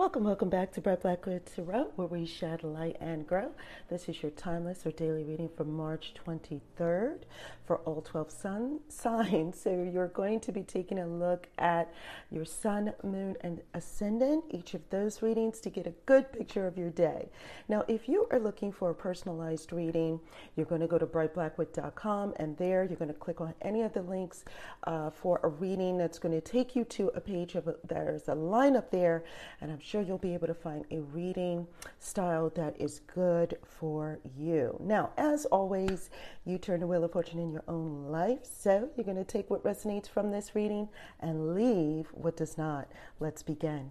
Welcome, welcome back to Bright Blackwood Tarot, where we shed light and grow. This is your timeless or daily reading for March 23rd for all 12 sun signs. So you're going to be taking a look at your sun, moon, and ascendant, each of those readings to get a good picture of your day. Now, if you are looking for a personalized reading, you're going to go to brightblackwood.com and there you're going to click on any of the links uh, for a reading that's going to take you to a page of a, there's a lineup there, and I'm sure you'll be able to find a reading style that is good for you. Now, as always, you turn the wheel of fortune in your own life. So you're going to take what resonates from this reading and leave what does not. Let's begin.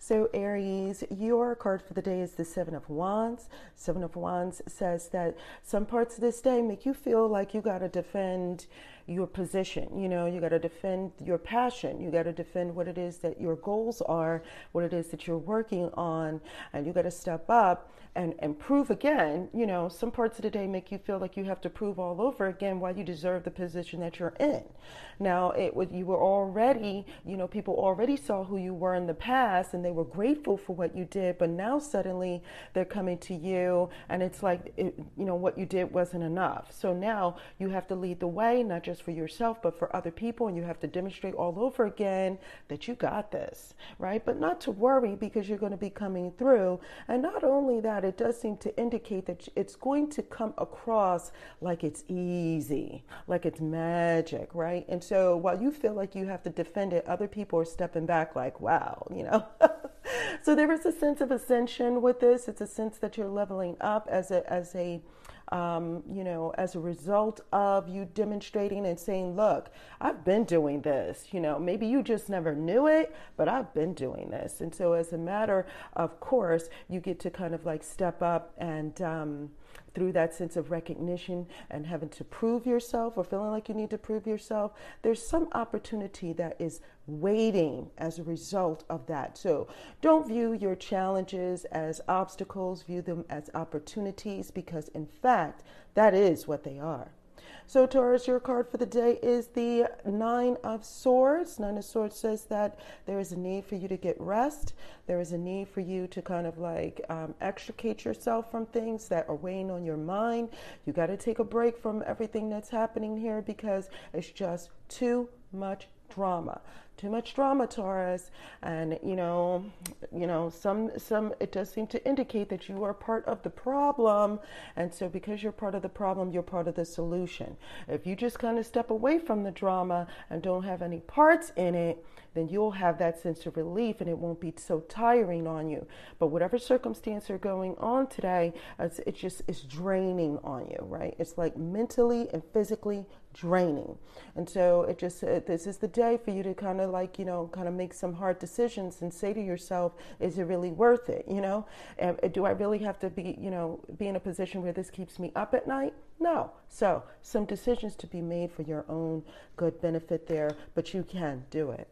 So, Aries, your card for the day is the Seven of Wands. Seven of Wands says that some parts of this day make you feel like you got to defend your position. You know, you got to defend your passion. You got to defend what it is that your goals are, what it is that you're working on, and you got to step up and, and prove again. You know, some parts of the day make you feel like you have to prove all over again why you deserve the position that you're in. Now, it was you were already, you know, people already saw who you were in the past and they were grateful for what you did, but now suddenly they're coming to you and it's like, it, you know, what you did wasn't enough. So now you have to lead the way, not just just for yourself, but for other people. And you have to demonstrate all over again that you got this, right? But not to worry because you're going to be coming through. And not only that, it does seem to indicate that it's going to come across like it's easy, like it's magic, right? And so while you feel like you have to defend it, other people are stepping back like, wow, you know? so there is a sense of ascension with this. It's a sense that you're leveling up as a, as a, um, you know, as a result of you demonstrating and saying, look, I've been doing this. You know, maybe you just never knew it, but I've been doing this. And so, as a matter of course, you get to kind of like step up and, um, through that sense of recognition and having to prove yourself or feeling like you need to prove yourself, there's some opportunity that is waiting as a result of that. So don't view your challenges as obstacles, view them as opportunities because, in fact, that is what they are. So, Taurus, your card for the day is the Nine of Swords. Nine of Swords says that there is a need for you to get rest. There is a need for you to kind of like um, extricate yourself from things that are weighing on your mind. You got to take a break from everything that's happening here because it's just too much drama too much drama taurus and you know you know some some it does seem to indicate that you are part of the problem and so because you're part of the problem you're part of the solution if you just kind of step away from the drama and don't have any parts in it then you'll have that sense of relief and it won't be so tiring on you. But whatever circumstance are going on today, it's, it just is draining on you, right? It's like mentally and physically draining. And so it just, uh, this is the day for you to kind of like, you know, kind of make some hard decisions and say to yourself, is it really worth it? You know, and, do I really have to be, you know, be in a position where this keeps me up at night? No. So some decisions to be made for your own good benefit there, but you can do it.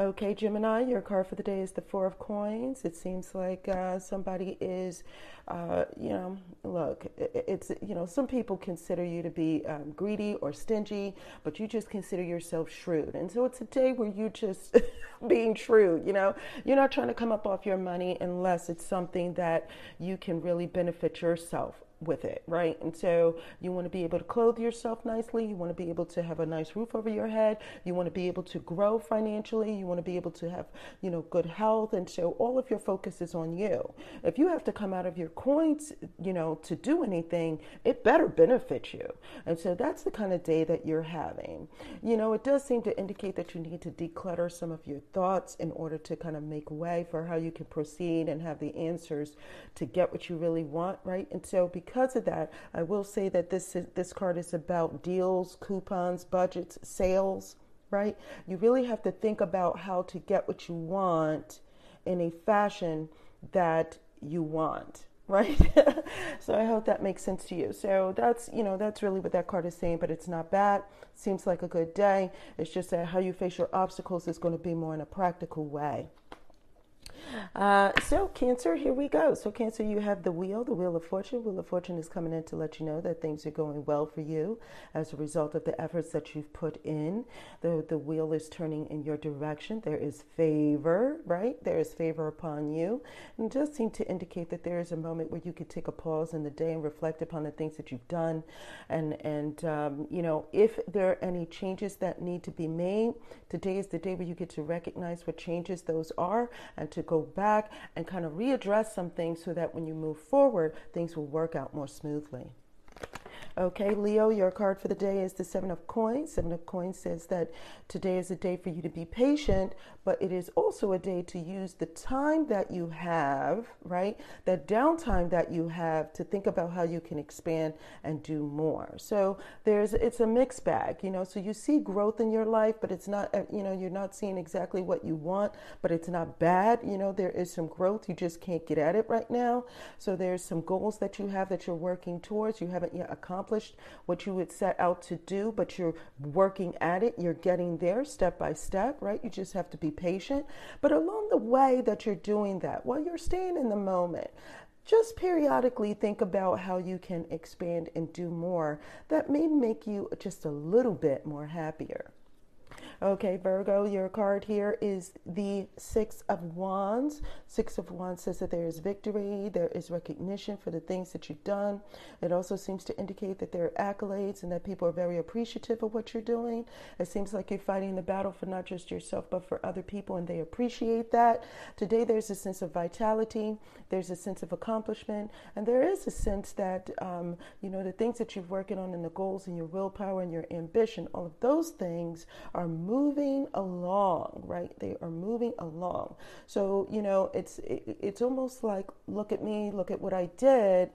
Okay, Gemini, your card for the day is the Four of Coins. It seems like uh, somebody is, uh, you know, look, it's, you know, some people consider you to be um, greedy or stingy, but you just consider yourself shrewd. And so it's a day where you just being shrewd, you know, you're not trying to come up off your money unless it's something that you can really benefit yourself with it, right? And so you want to be able to clothe yourself nicely. You want to be able to have a nice roof over your head. You want to be able to grow financially. You want to be able to have, you know, good health. And so all of your focus is on you. If you have to come out of your coins, you know, to do anything, it better benefit you. And so that's the kind of day that you're having. You know, it does seem to indicate that you need to declutter some of your thoughts in order to kind of make way for how you can proceed and have the answers to get what you really want, right? And so because because of that, I will say that this is, this card is about deals, coupons, budgets, sales, right? You really have to think about how to get what you want in a fashion that you want right? So i hope that makes sense to you. So that's you know that's really what that card is saying but it's not bad. Seems like a good day. It's just that how you face your obstacles is going to be more in a practical way Uh, so, Cancer, here we go. So, Cancer, you have the wheel, the wheel of fortune. Wheel of fortune is coming in to let you know that things are going well for you as a result of the efforts that you've put in. The, the wheel is turning in your direction. There is favor, right? There is favor upon you. And it does seem to indicate that there is a moment where you could take a pause in the day and reflect upon the things that you've done. And, and um, you know, if there are any changes that need to be made, today is the day where you get to recognize what changes those are and to go back and kind of readdress some things so that when you move forward, things will work out more smoothly. Okay, Leo, your card for the day is the Seven of Coins. Seven of Coins says that today is a day for you to be patient, but it is also a day to use the time that you have, right? That downtime that you have to think about how you can expand and do more. So there's it's a mixed bag, you know. So you see growth in your life, but it's not, uh, you know, you're not seeing exactly what you want, but it's not bad. You know, there is some growth. You just can't get at it right now. So there's some goals that you have that you're working towards. You haven't yet accomplished accomplished what you would set out to do, but you're working at it. You're getting there step by step, right? You just have to be patient. But along the way that you're doing that, while you're staying in the moment, just periodically think about how you can expand and do more that may make you just a little bit more happier. Okay, Virgo, your card here is the Six of Wands. Six of Wands says that there is victory, there is recognition for the things that you've done. It also seems to indicate that there are accolades and that people are very appreciative of what you're doing. It seems like you're fighting the battle for not just yourself, but for other people, and they appreciate that. Today, there's a sense of vitality, there's a sense of accomplishment, and there is a sense that, um, you know, the things that you're working on and the goals and your willpower and your ambition, all of those things are moving along, right? They are moving along. So, you know, it's it, it's almost like look at me, look at what I did.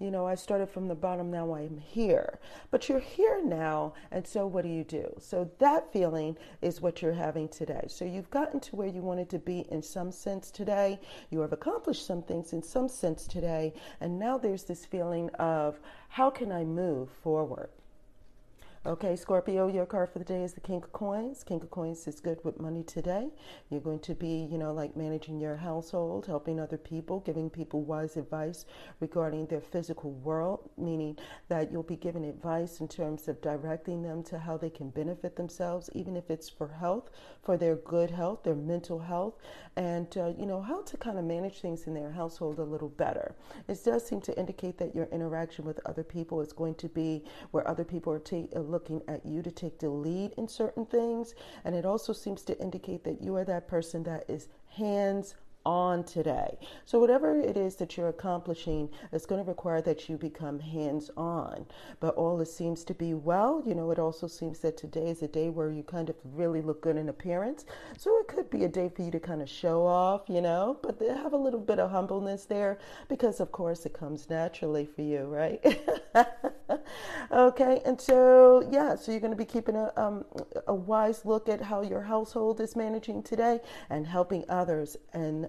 You know, I started from the bottom, now I am here. But you're here now, and so what do you do? So that feeling is what you're having today. So you've gotten to where you wanted to be in some sense today. You have accomplished some things in some sense today, and now there's this feeling of how can I move forward? Okay, Scorpio, your card for the day is the King of Coins. King of Coins is good with money today. You're going to be, you know, like managing your household, helping other people, giving people wise advice regarding their physical world, meaning that you'll be giving advice in terms of directing them to how they can benefit themselves, even if it's for health, for their good health, their mental health, and, uh, you know, how to kind of manage things in their household a little better. It does seem to indicate that your interaction with other people is going to be where other people are taking looking at you to take the lead in certain things. And it also seems to indicate that you are that person that is hands on today. So, whatever it is that you're accomplishing, it's going to require that you become hands on. But all it seems to be well, you know, it also seems that today is a day where you kind of really look good in appearance. So, it could be a day for you to kind of show off, you know, but they have a little bit of humbleness there because, of course, it comes naturally for you, right? okay, and so, yeah, so you're going to be keeping a, um, a wise look at how your household is managing today and helping others and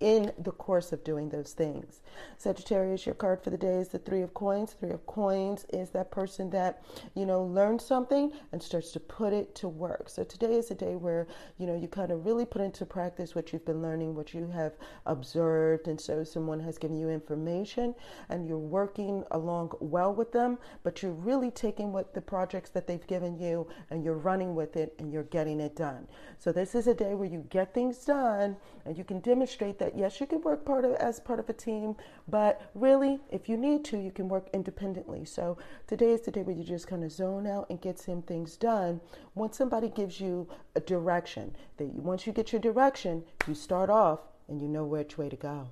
in the course of doing those things. Sagittarius, your card for the day is the Three of Coins. Three of Coins is that person that, you know, learns something and starts to put it to work. So today is a day where, you know, you kind of really put into practice what you've been learning, what you have observed. And so someone has given you information and you're working along well with them, but you're really taking what the projects that they've given you and you're running with it and you're getting it done. So this is a day where you get things done and you can demonstrate that that yes, you can work part of as part of a team, but really, if you need to, you can work independently. So today is the day where you just kind of zone out and get some things done. Once somebody gives you a direction, that once you get your direction, you start off and you know which way to go.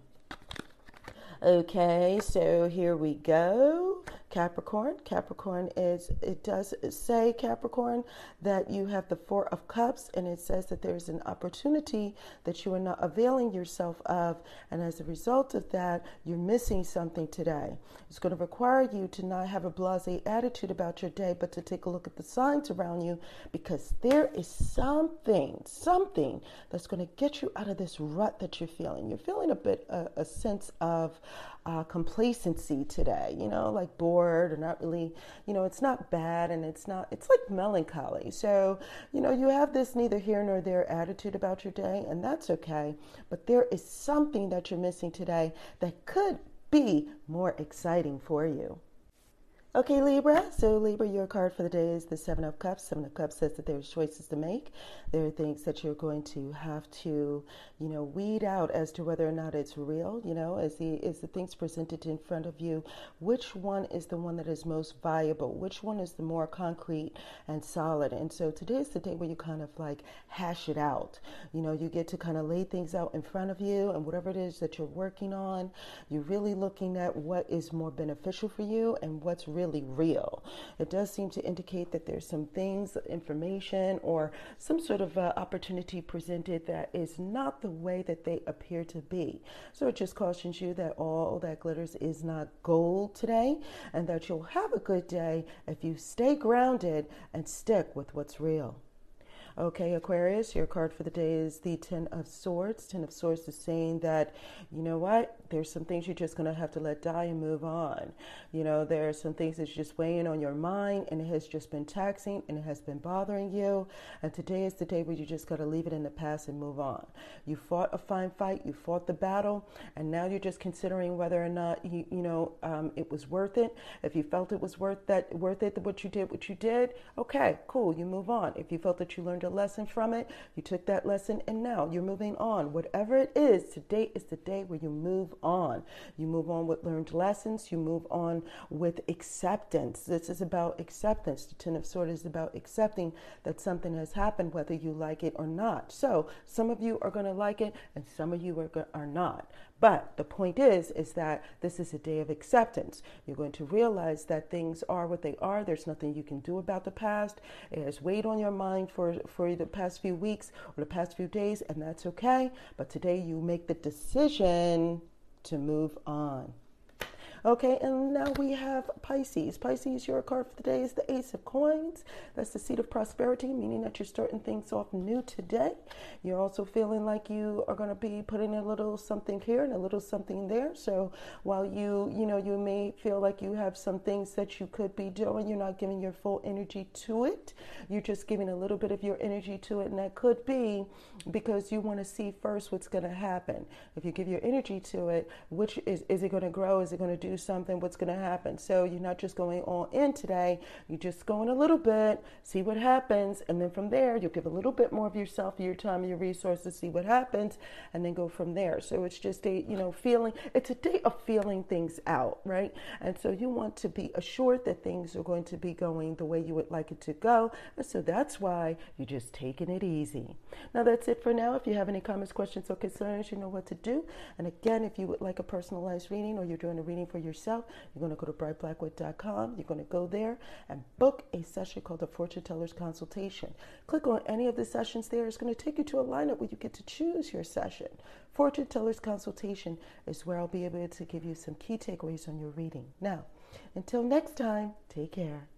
Okay, so here we go. Capricorn. Capricorn is, it does say, Capricorn, that you have the Four of Cups, and it says that there's an opportunity that you are not availing yourself of, and as a result of that, you're missing something today. It's going to require you to not have a blase attitude about your day, but to take a look at the signs around you because there is something, something that's going to get you out of this rut that you're feeling. You're feeling a bit, a, a sense of uh, complacency today, you know, like bored or not really, you know, it's not bad and it's not, it's like melancholy. So, you know, you have this neither here nor there attitude about your day, and that's okay. But there is something that you're missing today that could be more exciting for you. Okay, Libra. So, Libra, your card for the day is the Seven of Cups. Seven of Cups says that there's choices to make. There are things that you're going to have to, you know, weed out as to whether or not it's real. You know, as the as the things presented in front of you, which one is the one that is most viable? Which one is the more concrete and solid? And so today is the day where you kind of like hash it out. You know, you get to kind of lay things out in front of you, and whatever it is that you're working on, you're really looking at what is more beneficial for you and what's really really real. It does seem to indicate that there's some things, information, or some sort of uh, opportunity presented that is not the way that they appear to be. So it just cautions you that all that glitters is not gold today, and that you'll have a good day if you stay grounded and stick with what's real. Okay, Aquarius, your card for the day is the Ten of Swords. Ten of Swords is saying that, you know what, there's some things you're just going to have to let die and move on. You know, there are some things that's just weighing on your mind and it has just been taxing and it has been bothering you. And today is the day where you just got to leave it in the past and move on. You fought a fine fight, you fought the battle, and now you're just considering whether or not you, you know, um, it was worth it. If you felt it was worth that, worth it, what you did, what you did, okay, cool, you move on. If you felt that you learned learned a lesson from it, you took that lesson, and now you're moving on. Whatever it is, today is the day where you move on. You move on with learned lessons, you move on with acceptance. This is about acceptance. The Ten of Swords is about accepting that something has happened, whether you like it or not. So, some of you are going to like it, and some of you are, are not. But the point is, is that this is a day of acceptance. You're going to realize that things are what they are. There's nothing you can do about the past. It has weighed on your mind for, for the past few weeks or the past few days, and that's okay. But today you make the decision to move on. Okay, and now we have Pisces. Pisces, your card for the day is the Ace of Coins. That's the seed of prosperity, meaning that you're starting things off new today. You're also feeling like you are going to be putting a little something here and a little something there. So while you, you know, you may feel like you have some things that you could be doing, you're not giving your full energy to it. You're just giving a little bit of your energy to it, and that could be because you want to see first what's going to happen. If you give your energy to it, which is is it going to grow? Is it going to something, what's going to happen. So you're not just going all in today, you're just going a little bit, see what happens, and then from there, you'll give a little bit more of yourself, your time, your resources, see what happens, and then go from there. So it's just a, you know, feeling, it's a day of feeling things out, right? And so you want to be assured that things are going to be going the way you would like it to go. And so that's why you're just taking it easy. Now that's it for now. If you have any comments, questions, or concerns, you know what to do. And again, if you would like a personalized reading or you're doing a reading for yourself, you're going to go to brightblackwood.com. You're going to go there and book a session called the Fortune Teller's Consultation. Click on any of the sessions there. It's going to take you to a lineup where you get to choose your session. Fortune Teller's Consultation is where I'll be able to give you some key takeaways on your reading. Now, until next time, take care.